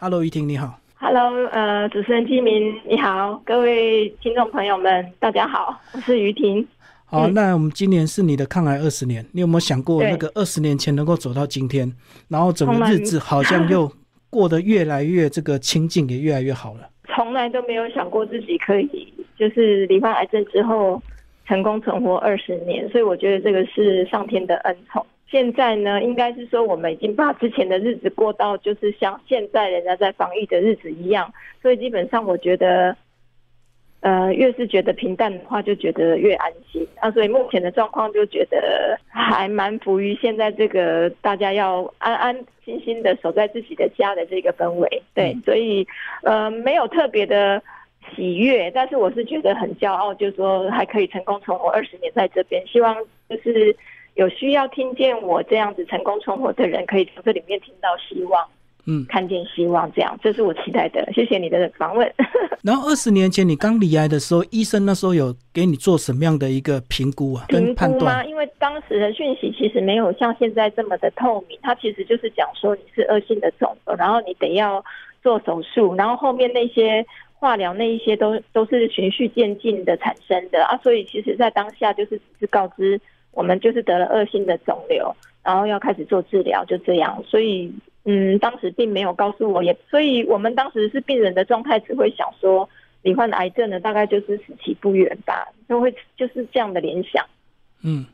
Hello，依婷你好。Hello，呃，主持人基明你好，各位听众朋友们大家好，我是于婷。好，那我们今年是你的抗癌二十年，你有没有想过那个二十年前能够走到今天，然后整个日子好像 又过得越来越这个清静，也越来越好了？从来都没有想过自己可以就是罹患癌症之后成功存活二十年，所以我觉得这个是上天的恩宠。现在呢，应该是说我们已经把之前的日子过到就是像现在人家在防疫的日子一样，所以基本上我觉得，呃，越是觉得平淡的话，就觉得越安心啊。所以目前的状况就觉得还蛮服于现在这个大家要安安心心的守在自己的家的这个氛围。对，所以呃，没有特别的喜悦，但是我是觉得很骄傲，就是说还可以成功存活二十年在这边，希望就是。有需要听见我这样子成功存活的人，可以从这里面听到希望，嗯，看见希望，这样，这是我期待的。谢谢你的访问。然后二十年前你刚离癌的时候，医生那时候有给你做什么样的一个评估啊？评估吗？因为当时的讯息其实没有像现在这么的透明，它其实就是讲说你是恶性的肿瘤，然后你得要做手术，然后后面那些化疗那一些都都是循序渐进的产生的啊，所以其实在当下就是只是告知。我们就是得了恶性的肿瘤，然后要开始做治疗，就这样。所以，嗯，当时并没有告诉我，也，所以我们当时是病人的状态，只会想说，罹患癌症的大概就是死期不远吧，就会就是这样的联想。嗯，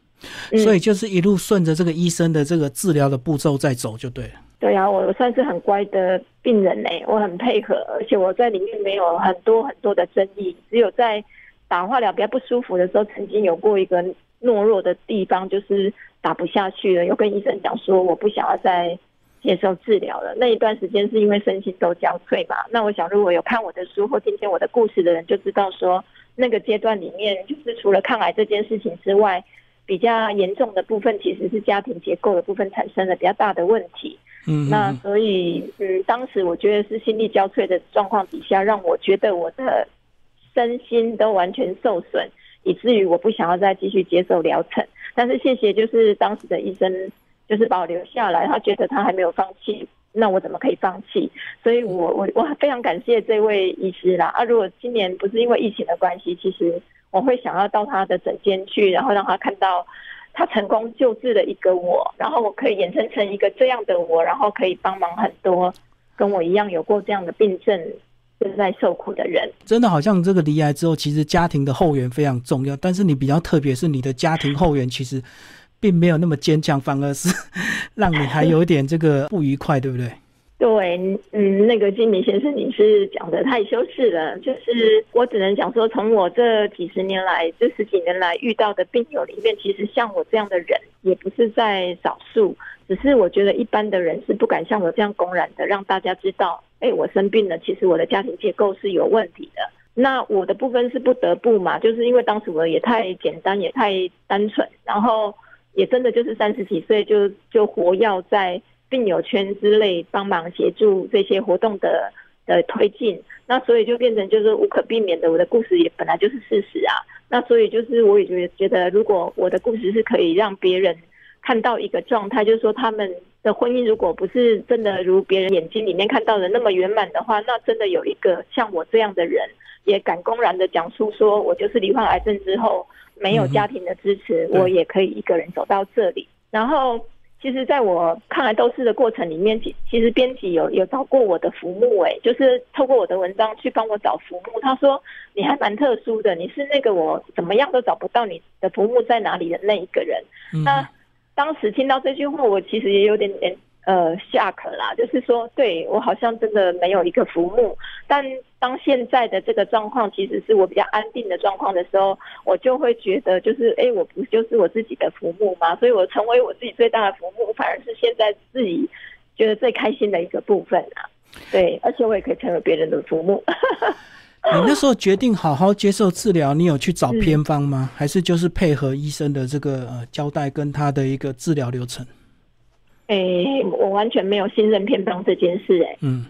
所以就是一路顺着这个医生的这个治疗的步骤在走，就对了。对啊，我算是很乖的病人呢，我很配合，而且我在里面没有很多很多的争议，只有在打化疗比较不舒服的时候，曾经有过一个。懦弱的地方就是打不下去了，又跟医生讲说我不想要再接受治疗了。那一段时间是因为身心都交瘁嘛。那我想如果有看我的书或听见我的故事的人，就知道说那个阶段里面，就是除了抗癌这件事情之外，比较严重的部分其实是家庭结构的部分产生了比较大的问题。嗯，那所以嗯，当时我觉得是心力交瘁的状况底下，让我觉得我的身心都完全受损。以至于我不想要再继续接受疗程，但是谢谢，就是当时的医生就是把我留下来，他觉得他还没有放弃，那我怎么可以放弃？所以我我我非常感谢这位医师啦。啊，如果今年不是因为疫情的关系，其实我会想要到他的诊间去，然后让他看到他成功救治的一个我，然后我可以衍生成一个这样的我，然后可以帮忙很多跟我一样有过这样的病症。正在受苦的人，真的好像这个离癌之后，其实家庭的后援非常重要。但是你比较特别，是你的家庭后援其实并没有那么坚强，反而是 让你还有一点这个不愉快，对不对？对，嗯，那个金明先生，你是讲的太修饰了。就是我只能讲说，从我这几十年来，这十几年来遇到的病友里面，其实像我这样的人也不是在少数。只是我觉得一般的人是不敢像我这样公然的让大家知道。哎，我生病了，其实我的家庭结构是有问题的。那我的部分是不得不嘛，就是因为当时我也太简单，也太单纯，然后也真的就是三十几岁就就活要在病友圈之类帮忙协助这些活动的的推进。那所以就变成就是无可避免的，我的故事也本来就是事实啊。那所以就是我也觉得觉得，如果我的故事是可以让别人。看到一个状态，就是说他们的婚姻如果不是真的如别人眼睛里面看到的那么圆满的话，那真的有一个像我这样的人，也敢公然的讲述说，我就是罹患癌症之后没有家庭的支持，我也可以一个人走到这里。然后，其实在我抗癌斗士的过程里面，其其实编辑有有找过我的父母，哎，就是透过我的文章去帮我找父母。他说你还蛮特殊的，你是那个我怎么样都找不到你的父母在哪里的那一个人。那当时听到这句话，我其实也有点点呃下可啦，就是说，对我好像真的没有一个浮木。但当现在的这个状况其实是我比较安定的状况的时候，我就会觉得，就是哎，我不就是我自己的浮木吗？所以我成为我自己最大的浮木，反而是现在自己觉得最开心的一个部分啊。对，而且我也可以成为别人的浮木。你那时候决定好好接受治疗，你有去找偏方吗？还是就是配合医生的这个呃交代跟他的一个治疗流程？哎，我完全没有信任偏方这件事，哎，嗯，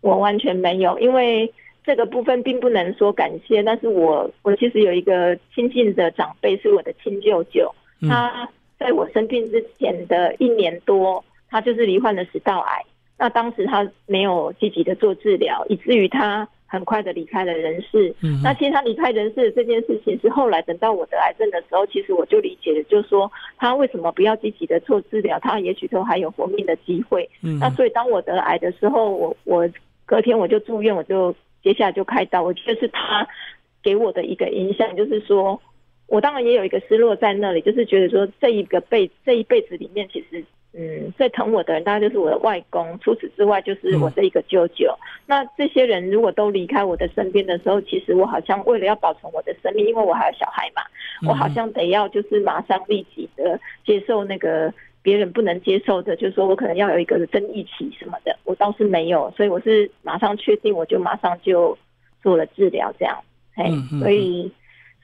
我完全没有，因为这个部分并不能说感谢，但是我我其实有一个亲近的长辈是我的亲舅舅，他在我生病之前的一年多，他就是罹患了食道癌。那当时他没有积极的做治疗，以至于他很快的离开了人世。嗯那其实他离开人世的这件事情，是后来等到我得癌症的时候，其实我就理解了，就是说他为什么不要积极的做治疗，他也许都还有活命的机会。嗯那所以当我得癌的时候，我我隔天我就住院，我就接下来就开刀。我觉得是他给我的一个影响，就是说我当然也有一个失落在那里，就是觉得说这一个辈这一辈子里面，其实嗯最疼我的人大概就是我的外公，除此之外就是我这一个舅舅。那这些人如果都离开我的身边的时候，其实我好像为了要保存我的生命，因为我还有小孩嘛，我好像得要就是马上立即的接受那个别人不能接受的，就是说我可能要有一个争议期什么的，我倒是没有，所以我是马上确定，我就马上就做了治疗，这样，哎嗯嗯，所以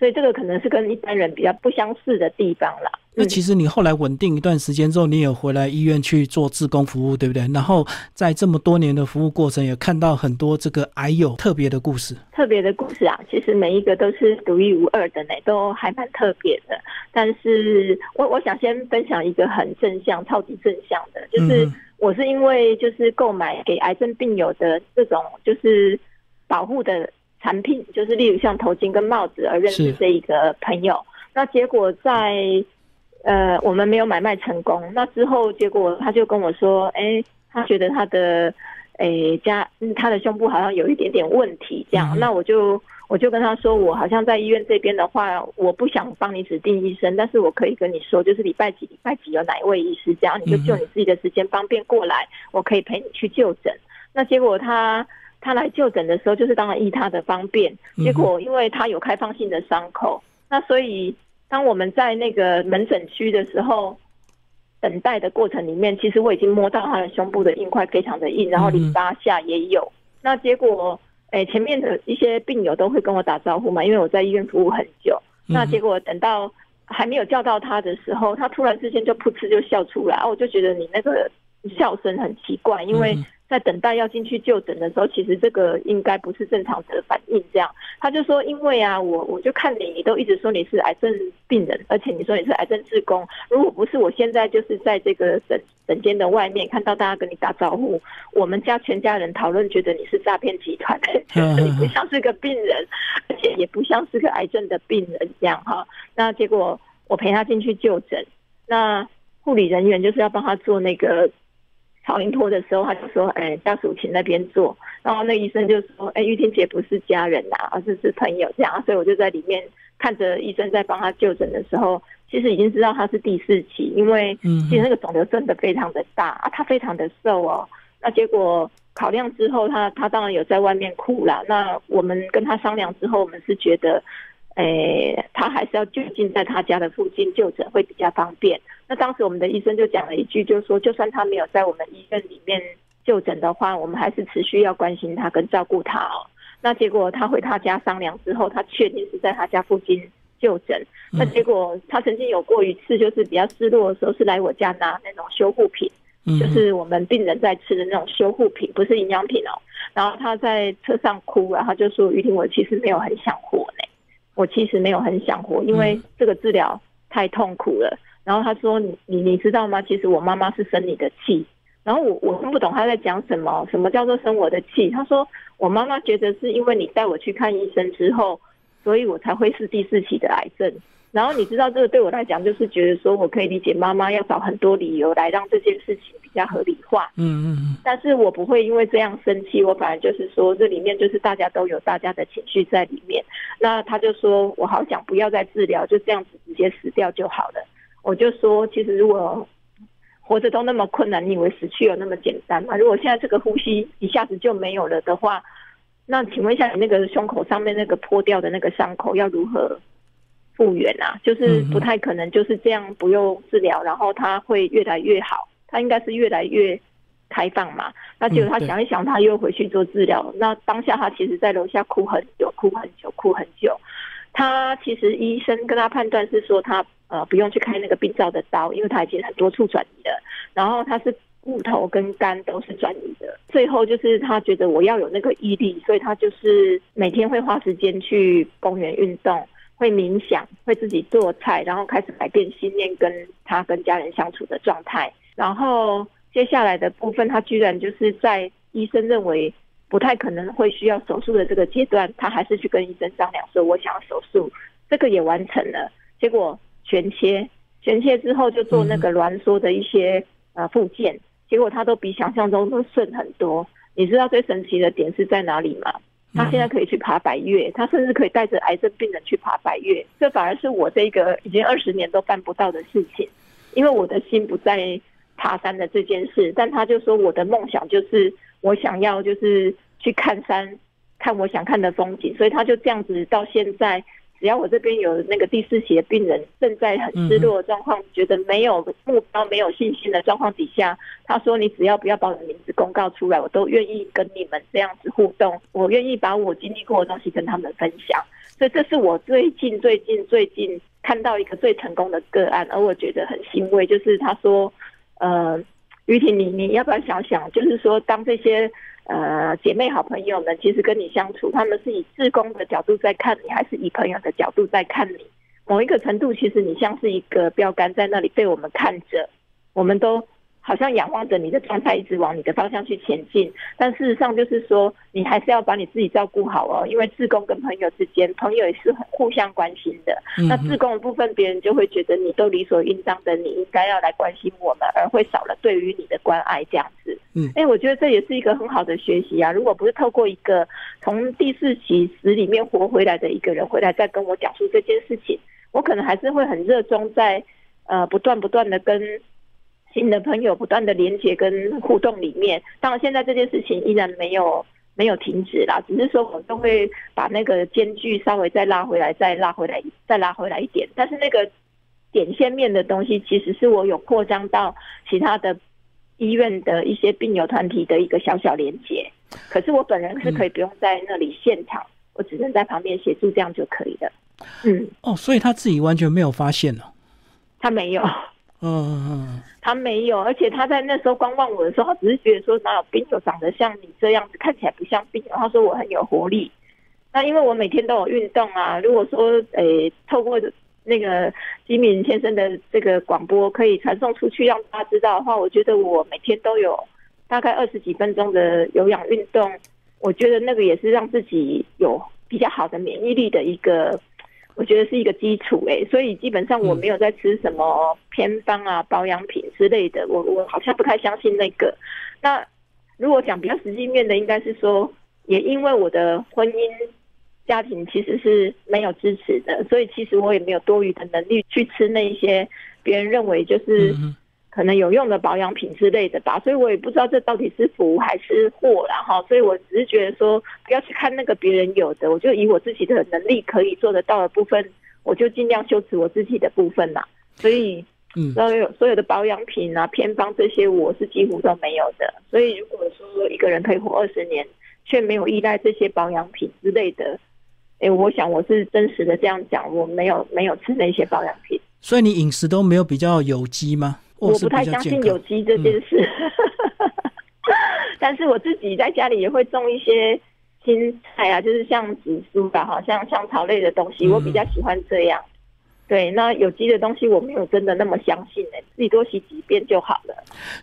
所以这个可能是跟一般人比较不相似的地方啦。那其实你后来稳定一段时间之后，你也回来医院去做志工服务，对不对？然后在这么多年的服务过程，也看到很多这个癌友特别的故事。特别的故事啊，其实每一个都是独一无二的呢，都还蛮特别的。但是我我想先分享一个很正向、超级正向的，就是嗯我是因为就是购买给癌症病友的这种就是保护的产品，就是例如像头巾跟帽子而认识是这一个朋友。那结果在呃我们没有买卖成功，那之后结果他就跟我说，哎，他觉得他的诶家嗯他的胸部好像有一点点问题，这样，嗯。那我就我就跟他说，我好像在医院这边的话，我不想帮你指定医生，但是我可以跟你说，就是礼拜几礼拜几有哪一位医师，这样。你就就你自己的时间方便过来，我可以陪你去就诊。那结果他他来就诊的时候，就是当然依他的方便，嗯。结果因为他有开放性的伤口，那所以当我们在那个门诊区的时候。等待的过程里面，其实我已经摸到他的胸部的硬块非常的硬，然后淋巴下也有。那结果，诶，前面的一些病友都会跟我打招呼嘛，因为我在医院服务很久。嗯那结果等到还没有叫到他的时候，他突然之间就噗嗤就笑出来，啊我就觉得你那个笑声很奇怪，因为嗯在等待要进去就诊的时候，其实这个应该不是正常的反应。这样，他就说，因为啊，我我就看你，你都一直说你是癌症病人，而且你说你是癌症职工，如果不是我现在就是在这个诊诊间的外面看到大家跟你打招呼，我们家全家人讨论，觉得你是诈骗集团，觉得你不像是个病人，而且也不像是个癌症的病人这样哈。那结果我陪他进去就诊，那护理人员就是要帮他做那个超音波的时候，他就说：“哎，家属请那边坐。”然后那医生就说：“哎，玉婷姐不是家人呐、而是是朋友这样。”所以我就在里面看着医生在帮他就诊的时候，其实已经知道他是第四期，因为嗯其实那个肿瘤真的非常的大啊，他非常的瘦哦。那结果考量之后，他他当然有在外面哭啦。那我们跟他商量之后，我们是觉得，诶，他还是要就近在他家的附近就诊会比较方便。那当时我们的医生就讲了一句，就是说，就算他没有在我们医院里面就诊的话，我们还是持续要关心他跟照顾他哦。那结果他回他家商量之后，他确定是在他家附近就诊。那结果他曾经有过一次，就是比较失落的时候，是来我家拿那种修护品。嗯就是我们病人在吃的那种修护品，不是营养品哦。然后他在车上哭，然后就说：“于婷，我其实没有很想活呢，我其实没有很想活，因为这个治疗太痛苦了。”然后他说：“你你你知道吗？其实我妈妈是生你的气。”然后我我听不懂他在讲什么，什么叫做生我的气？他说：“我妈妈觉得是因为你带我去看医生之后，所以我才会是第四期的癌症。”然后你知道这个对我来讲，就是觉得说我可以理解妈妈要找很多理由来让这件事情比较合理化，嗯嗯但是我不会因为这样生气，我反而就是说这里面就是大家都有大家的情绪在里面。那他就说我好想不要再治疗，就这样子直接死掉就好了。我就说其实如果活着都那么困难，你以为死去有那么简单吗？如果现在这个呼吸一下子就没有了的话，那请问一下你那个胸口上面那个破掉的那个伤口要如何？复原啊，就是不太可能就是这样不用治疗，然后它会越来越好，它应该是越来越开放嘛。那结果他想一想，他又回去做治疗。那当下他其实在楼下哭很久，哭很久，哭很久。他其实医生跟他判断是说他呃不用去开那个病灶的刀，因为他已经很多处转移了。然后他是骨头跟肝都是转移的。最后就是他觉得我要有那个毅力，所以他就是每天会花时间去公园运动。会冥想，会自己做菜，然后开始改变信念，跟他跟家人相处的状态。然后接下来的部分，他居然就是在医生认为不太可能会需要手术的这个阶段，他还是去跟医生商量说，我想要手术，这个也完成了。结果全切，全切之后就做那个挛缩的一些呃附件，结果他都比想象中都顺很多。你知道最神奇的点是在哪里吗？他现在可以去爬百越，他甚至可以带着癌症病人去爬百越，这反而是我这个已经二十年都办不到的事情，因为我的心不在。爬山的这件事，但他就说我的梦想就是我想要就是去看山，看我想看的风景，所以他就这样子到现在，只要我这边有那个第四期的病人正在很失落的状况，觉得没有目标、没有信心的状况底下，他说你只要不要把我的名字公告出来，我都愿意跟你们这样子互动，我愿意把我经历过的东西跟他们分享，所以这是我最近最近最近看到一个最成功的个案，而我觉得很欣慰，就是他说。呃，于婷，你你要不要想想？就是说，当这些呃姐妹好朋友们其实跟你相处，他们是以自工的角度在看你，还是以朋友的角度在看你？某一个程度，其实你像是一个标杆在那里被我们看着，我们都。好像仰望着你的状态一直往你的方向去前进，但事实上就是说，你还是要把你自己照顾好哦。因为自贡跟朋友之间，朋友也是很互相关心的。那自贡的部分，别人就会觉得你都理所应当的，你应该要来关心我们，而会少了对于你的关爱这样子。嗯，哎，我觉得这也是一个很好的学习啊。如果不是透过一个从第四期死里面活回来的一个人回来再跟我讲述这件事情，我可能还是会很热衷在呃不断不断的跟。新的朋友不断的连接跟互动里面，当然现在这件事情依然没有没有停止啦，只是说我都会把那个间距稍微再拉回来，再拉回来，再拉回来一点。但是那个点线面的东西，其实是我有扩张到其他的医院的一些病友团体的一个小小连接。可是我本人是可以不用在那里现场，我只能在旁边协助，这样就可以了。嗯，哦，所以他自己完全没有发现呢？他没有。嗯嗯嗯，他没有，而且他在那时候观望我的时候，他只是觉得说哪有病友长得像你这样子，看起来不像病友。他说我很有活力。那因为我每天都有运动啊，如果说诶透过那个吉敏先生的这个广播可以传送出去，让大家知道的话，我觉得我每天都有大概二十几分钟的有氧运动，我觉得那个也是让自己有比较好的免疫力的一个。我觉得是一个基础诶，所以基本上我没有在吃什么偏方啊、保养品之类的，我我好像不太相信那个。那如果讲比较实际面的，应该是说，也因为我的婚姻家庭其实是没有支持的，所以其实我也没有多余的能力去吃那一些别人认为就是。可能有用的保养品之类的吧，所以我也不知道这到底是福还是祸了哈。所以我只是觉得说，不要去看那个别人有的，我就以我自己的能力可以做得到的部分，我就尽量修持我自己的部分啦。所以，嗯，所有所有的保养品啊、偏方这些，我是几乎都没有的。所以，如果说一个人可以活二十年，却没有依赖这些保养品之类的，哎，我想我是真实的这样讲，我没有没有吃那些保养品。所以你饮食都没有比较有机吗？我不太相信有机这件事，但是我自己在家里也会种一些青菜啊，就是像紫苏吧，好像香草类的东西，我比较喜欢这样。对，那有机的东西我没有真的那么相信呢，自己多洗几遍就好了。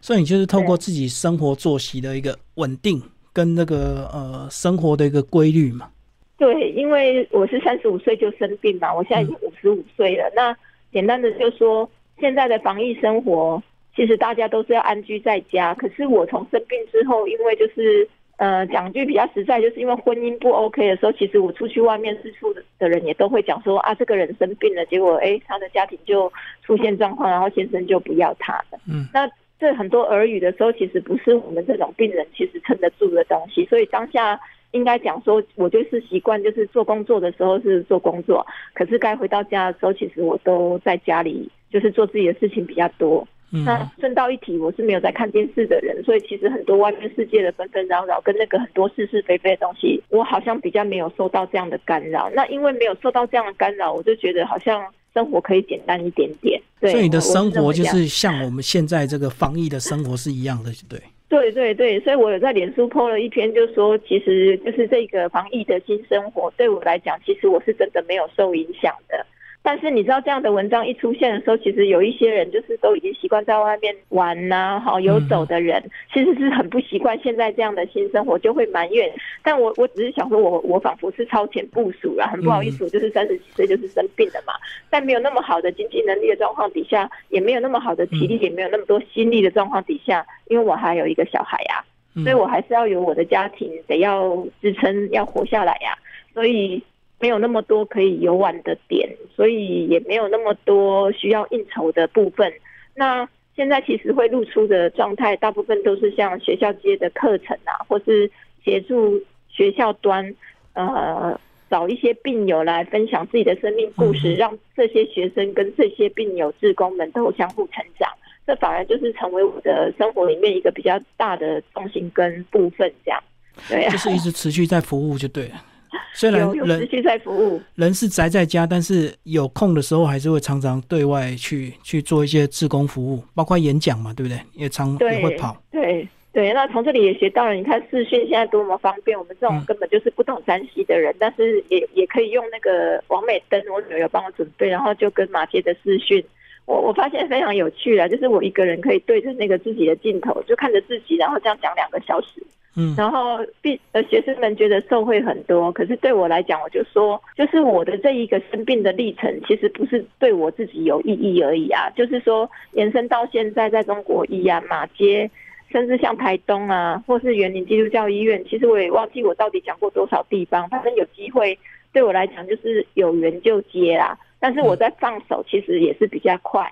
所以你就是透过自己生活作息的一个稳定，跟那个呃生活的一个规律嘛。对，因为我是三十五岁就生病嘛，我现在已经五十五岁了。那简单的就说。现在的防疫生活，其实大家都是要安居在家。可是我从生病之后，因为就是呃讲句比较实在，就是因为婚姻不 OK 的时候，其实我出去外面四处的的人也都会讲说啊，这个人生病了，结果哎他的家庭就出现状况，然后先生就不要他了。嗯，那这很多耳语的时候，其实不是我们这种病人其实撑得住的东西。所以当下应该讲说，我就是习惯就是做工作的时候是做工作，可是该回到家的时候，其实我都在家里。就是做自己的事情比较多。那顺道一提，我是没有在看电视的人，所以其实很多外面世界的纷纷扰扰跟那个很多是是非非的东西，我好像比较没有受到这样的干扰。那因为没有受到这样的干扰，我就觉得好像生活可以简单一点点。对所以你的生活就是像我们现在这个防疫的生活是一样的，对？对对对，所以我有在脸书 po 了一篇，就说其实就是这个防疫的新生活对我来讲，其实我是真的没有受影响的。但是你知道这样的文章一出现的时候，其实有一些人就是都已经习惯在外面玩呐，好游走的人，其实是很不习惯现在这样的新生活，就会埋怨。但我我只是想说，我我仿佛是超前部署了，很不好意思，我就是三十几岁就是生病了嘛，在没有那么好的经济能力的状况底下，也没有那么好的体力，也没有那么多心力的状况底下，因为我还有一个小孩呀，所以我还是要有我的家庭得要支撑，要活下来呀，所以。没有那么多可以游玩的点，所以也没有那么多需要应酬的部分。那现在其实会露出的状态，大部分都是像学校接的课程啊，或是协助学校端呃找一些病友来分享自己的生命故事，让这些学生跟这些病友志工们都相互成长。这反而就是成为我的生活里面一个比较大的重心跟部分，这样对，就是一直持续在服务就对了。虽然人持续在服务，人是宅在家，但是有空的时候还是会常常对外去去做一些志工服务，包括演讲嘛，对不对？也常也会跑。对对，那从这里也学到了，你看视讯现在多么方便，我们这种根本就是不懂山西的人，但是也也可以用那个王美灯，我女儿帮我准备，然后就跟马杰的视讯。我我发现非常有趣啊，就是我一个人可以对着那个自己的镜头，就看着自己，然后这样讲两个小时。嗯，然后毕呃学生们觉得受惠很多，可是对我来讲，我就说，就是我的这一个生病的历程，其实不是对我自己有意义而已啊，就是说延伸到现在，在中国医啊、马街，甚至像台东啊，或是园林基督教医院，其实我也忘记我到底讲过多少地方，反正有机会对我来讲就是有缘就接啦。但是我在放手，其实也是比较快，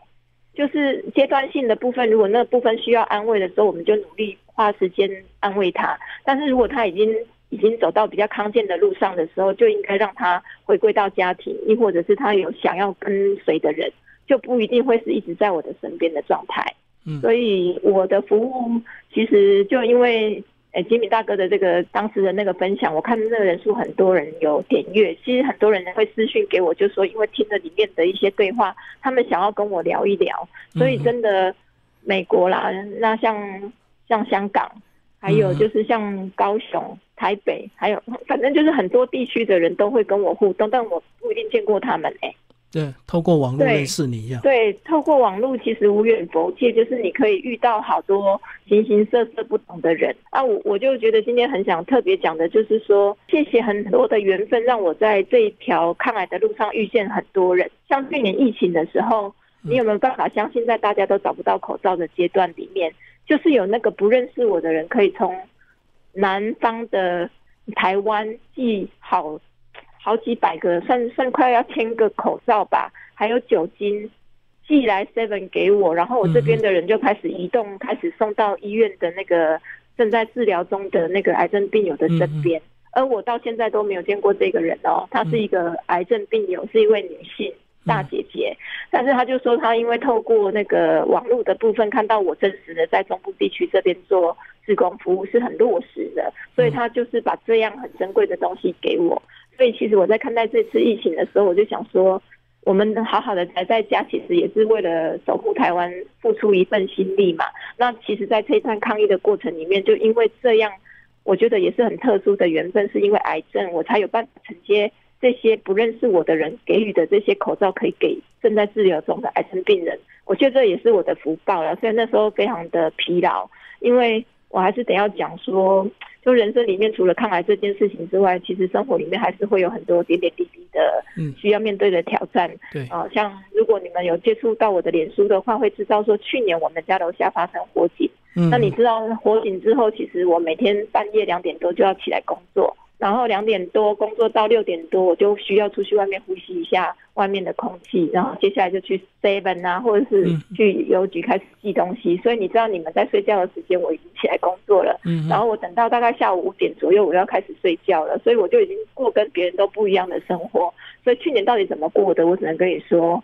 就是阶段性的部分，如果那部分需要安慰的时候，我们就努力花时间安慰他。但是如果他已经已经走到比较康健的路上的时候，就应该让他回归到家庭，亦或者是他有想要跟随的人，就不一定会是一直在我的身边的状态。嗯，所以我的服务其实就因为。哎，吉米大哥的这个当时的那个分享，我看那个人数很多人有点阅，其实很多人会私讯给我，就说因为听了里面的一些对话，他们想要跟我聊一聊，所以真的美国啦，那像像香港，还有就是像高雄、台北，还有反正就是很多地区的人都会跟我互动，但我不一定见过他们哎。对，透过网络认识你一样。对，透过网络其实无远佛界，就是你可以遇到好多形形色色不同的人啊。我我就觉得今天很想特别讲的，就是说谢谢很多的缘分，让我在这一条抗癌的路上遇见很多人。像去年疫情的时候，你有没有办法相信，在大家都找不到口罩的阶段里面，就是有那个不认识我的人，可以从南方的台湾寄好。好几百个，算算快要千个口罩吧，还有酒精寄来 seven 给我，然后我这边的人就开始移动，开始送到医院的那个正在治疗中的那个癌症病友的身边，而我到现在都没有见过这个人哦，她是一个癌症病友，是一位女性大姐姐，但是她就说她因为透过那个网络的部分看到我真实的在中部地区这边做志工服务是很落实的，所以她就是把这样很珍贵的东西给我。所以其实我在看待这次疫情的时候，我就想说，我们好好的宅在家，其实也是为了守护台湾，付出一份心力嘛。那其实，在这一段抗疫的过程里面，就因为这样，我觉得也是很特殊的缘分，是因为癌症，我才有办法承接这些不认识我的人给予的这些口罩，可以给正在治疗中的癌症病人。我觉得这也是我的福报了。所以那时候非常的疲劳，因为我还是得要讲说。就人生里面，除了抗癌这件事情之外，其实生活里面还是会有很多点点滴滴的，嗯，需要面对的挑战。对啊，像如果你们有接触到我的脸书的话，会知道说去年我们家楼下发生火警。嗯，那你知道火警之后，其实我每天半夜两点多就要起来工作。然后两点多工作到六点多，我就需要出去外面呼吸一下外面的空气，然后接下来就去 seven 啊，或者是去邮局开始寄东西。所以你知道你们在睡觉的时间，我已经起来工作了。嗯，然后我等到大概下午五点左右，我要开始睡觉了。所以我就已经过跟别人都不一样的生活。所以去年到底怎么过的，我只能跟你说。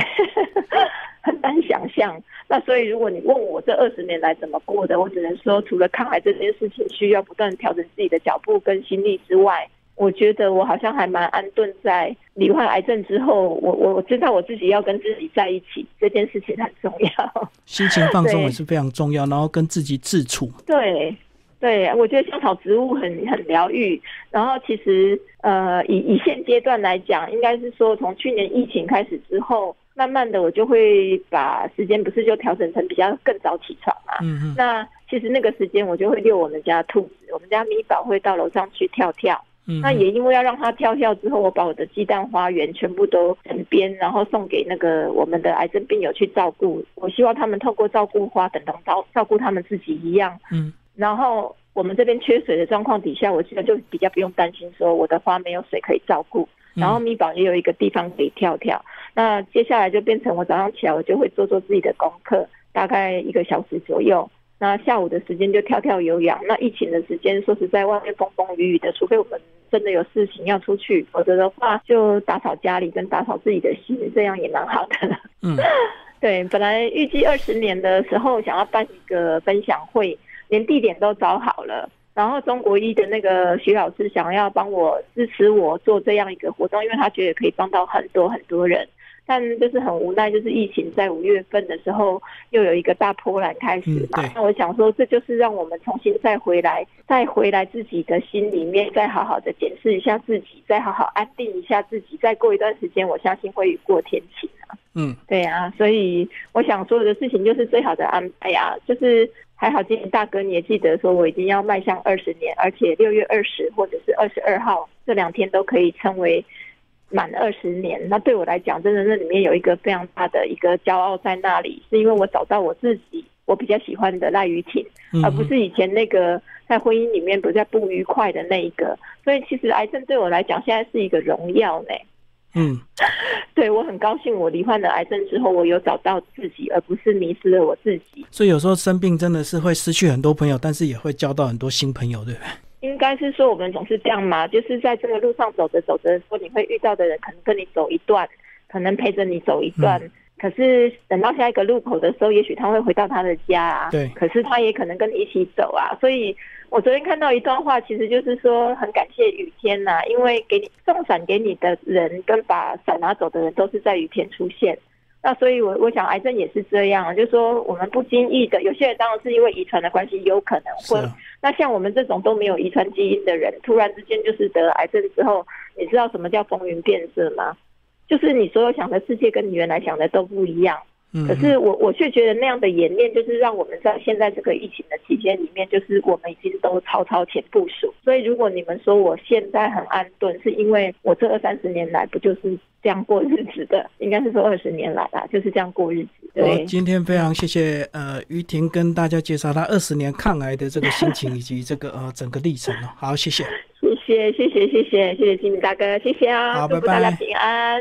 很难想象。那所以，如果你问我这二十年来怎么过的，我只能说，除了抗癌这件事情需要不断调整自己的脚步跟心力之外，我觉得我好像还蛮安顿在罹患癌症之后。我我我知道我自己要跟自己在一起，这件事情很重要。心情放松也是非常重要，然后跟自己自处。对对，我觉得香草植物很很疗愈。然后其实呃，以以现阶段来讲，应该是说从去年疫情开始之后，慢慢的我就会把时间不是就调整成比较更早起床嘛。嗯嗯那其实那个时间我就会遛我们家兔子，我们家米宝会到楼上去跳跳。嗯，那也因为要让它跳跳之后，我把我的鸡蛋花园全部都整编，然后送给那个我们的癌症病友去照顾。我希望他们透过照顾花，等等照照顾他们自己一样。嗯然后我们这边缺水的状况底下，我现在就比较不用担心说我的花没有水可以照顾。嗯然后米宝也有一个地方可以跳跳。那接下来就变成我早上起来，我就会做做自己的功课，大概一个小时左右。那下午的时间就跳跳有氧。那疫情的时间，说实在，外面风风雨雨的，除非我们真的有事情要出去，否则的话就打扫家里跟打扫自己的心，这样也蛮好的。嗯 对，本来预计二十年的时候想要办一个分享会，连地点都找好了。然后中国医的那个徐老师想要帮我支持我做这样一个活动，因为他觉得可以帮到很多很多人。但就是很无奈，就是疫情在五月份的时候又有一个大波澜开始嘛。嗯那我想说，这就是让我们重新再回来，再回来自己的心里面，再好好的检视一下自己，再好好安定一下自己。再过一段时间，我相信会雨过天晴啊。嗯对啊，所以我想所有的事情就是最好的安排啊，就是还好今年大哥你也记得说我已经要迈向二十年，而且六月二十或者是二十二号这两天都可以称为满二十年。那对我来讲，真的那里面有一个非常大的一个骄傲在那里，是因为我找到我自己我比较喜欢的赖雨婷，嗯，而不是以前那个在婚姻里面不再不愉快的那一个。所以其实癌症对我来讲，现在是一个荣耀呢。嗯 对我很高兴，我罹患了癌症之后，我有找到自己，而不是迷失了我自己。所以有时候生病真的是会失去很多朋友，但是也会交到很多新朋友，对不对？应该是说我们总是这样嘛，就是在这个路上走着走着，说你会遇到的人，可能跟你走一段，可能陪着你走一段。可是等到下一个路口的时候，也许他会回到他的家啊。对可是他也可能跟你一起走啊。所以我昨天看到一段话，其实就是说很感谢雨天呐、因为给你送伞给你的人跟把伞拿走的人都是在雨天出现。那所以我，我想癌症也是这样，就是说我们不经意的，有些人当然是因为遗传的关系，有可能会。啊，那像我们这种都没有遗传基因的人，突然之间就是得了癌症之后，你知道什么叫风云变色吗？就是你所有想的世界跟你原来想的都不一样。可是我我却觉得那样的演练就是让我们在现在这个疫情的期间里面，就是我们已经都超超前部署。所以如果你们说我现在很安顿，是因为我这二三十年来不就是这样过日子的，应该是说二十年来啦，就是这样过日子。今天非常谢谢呃于婷跟大家介绍她二十年看来的这个心情以及这个呃整个历程哦。好，谢谢。谢谢谢谢谢谢谢谢金大哥，谢谢啊。好，拜拜。平安。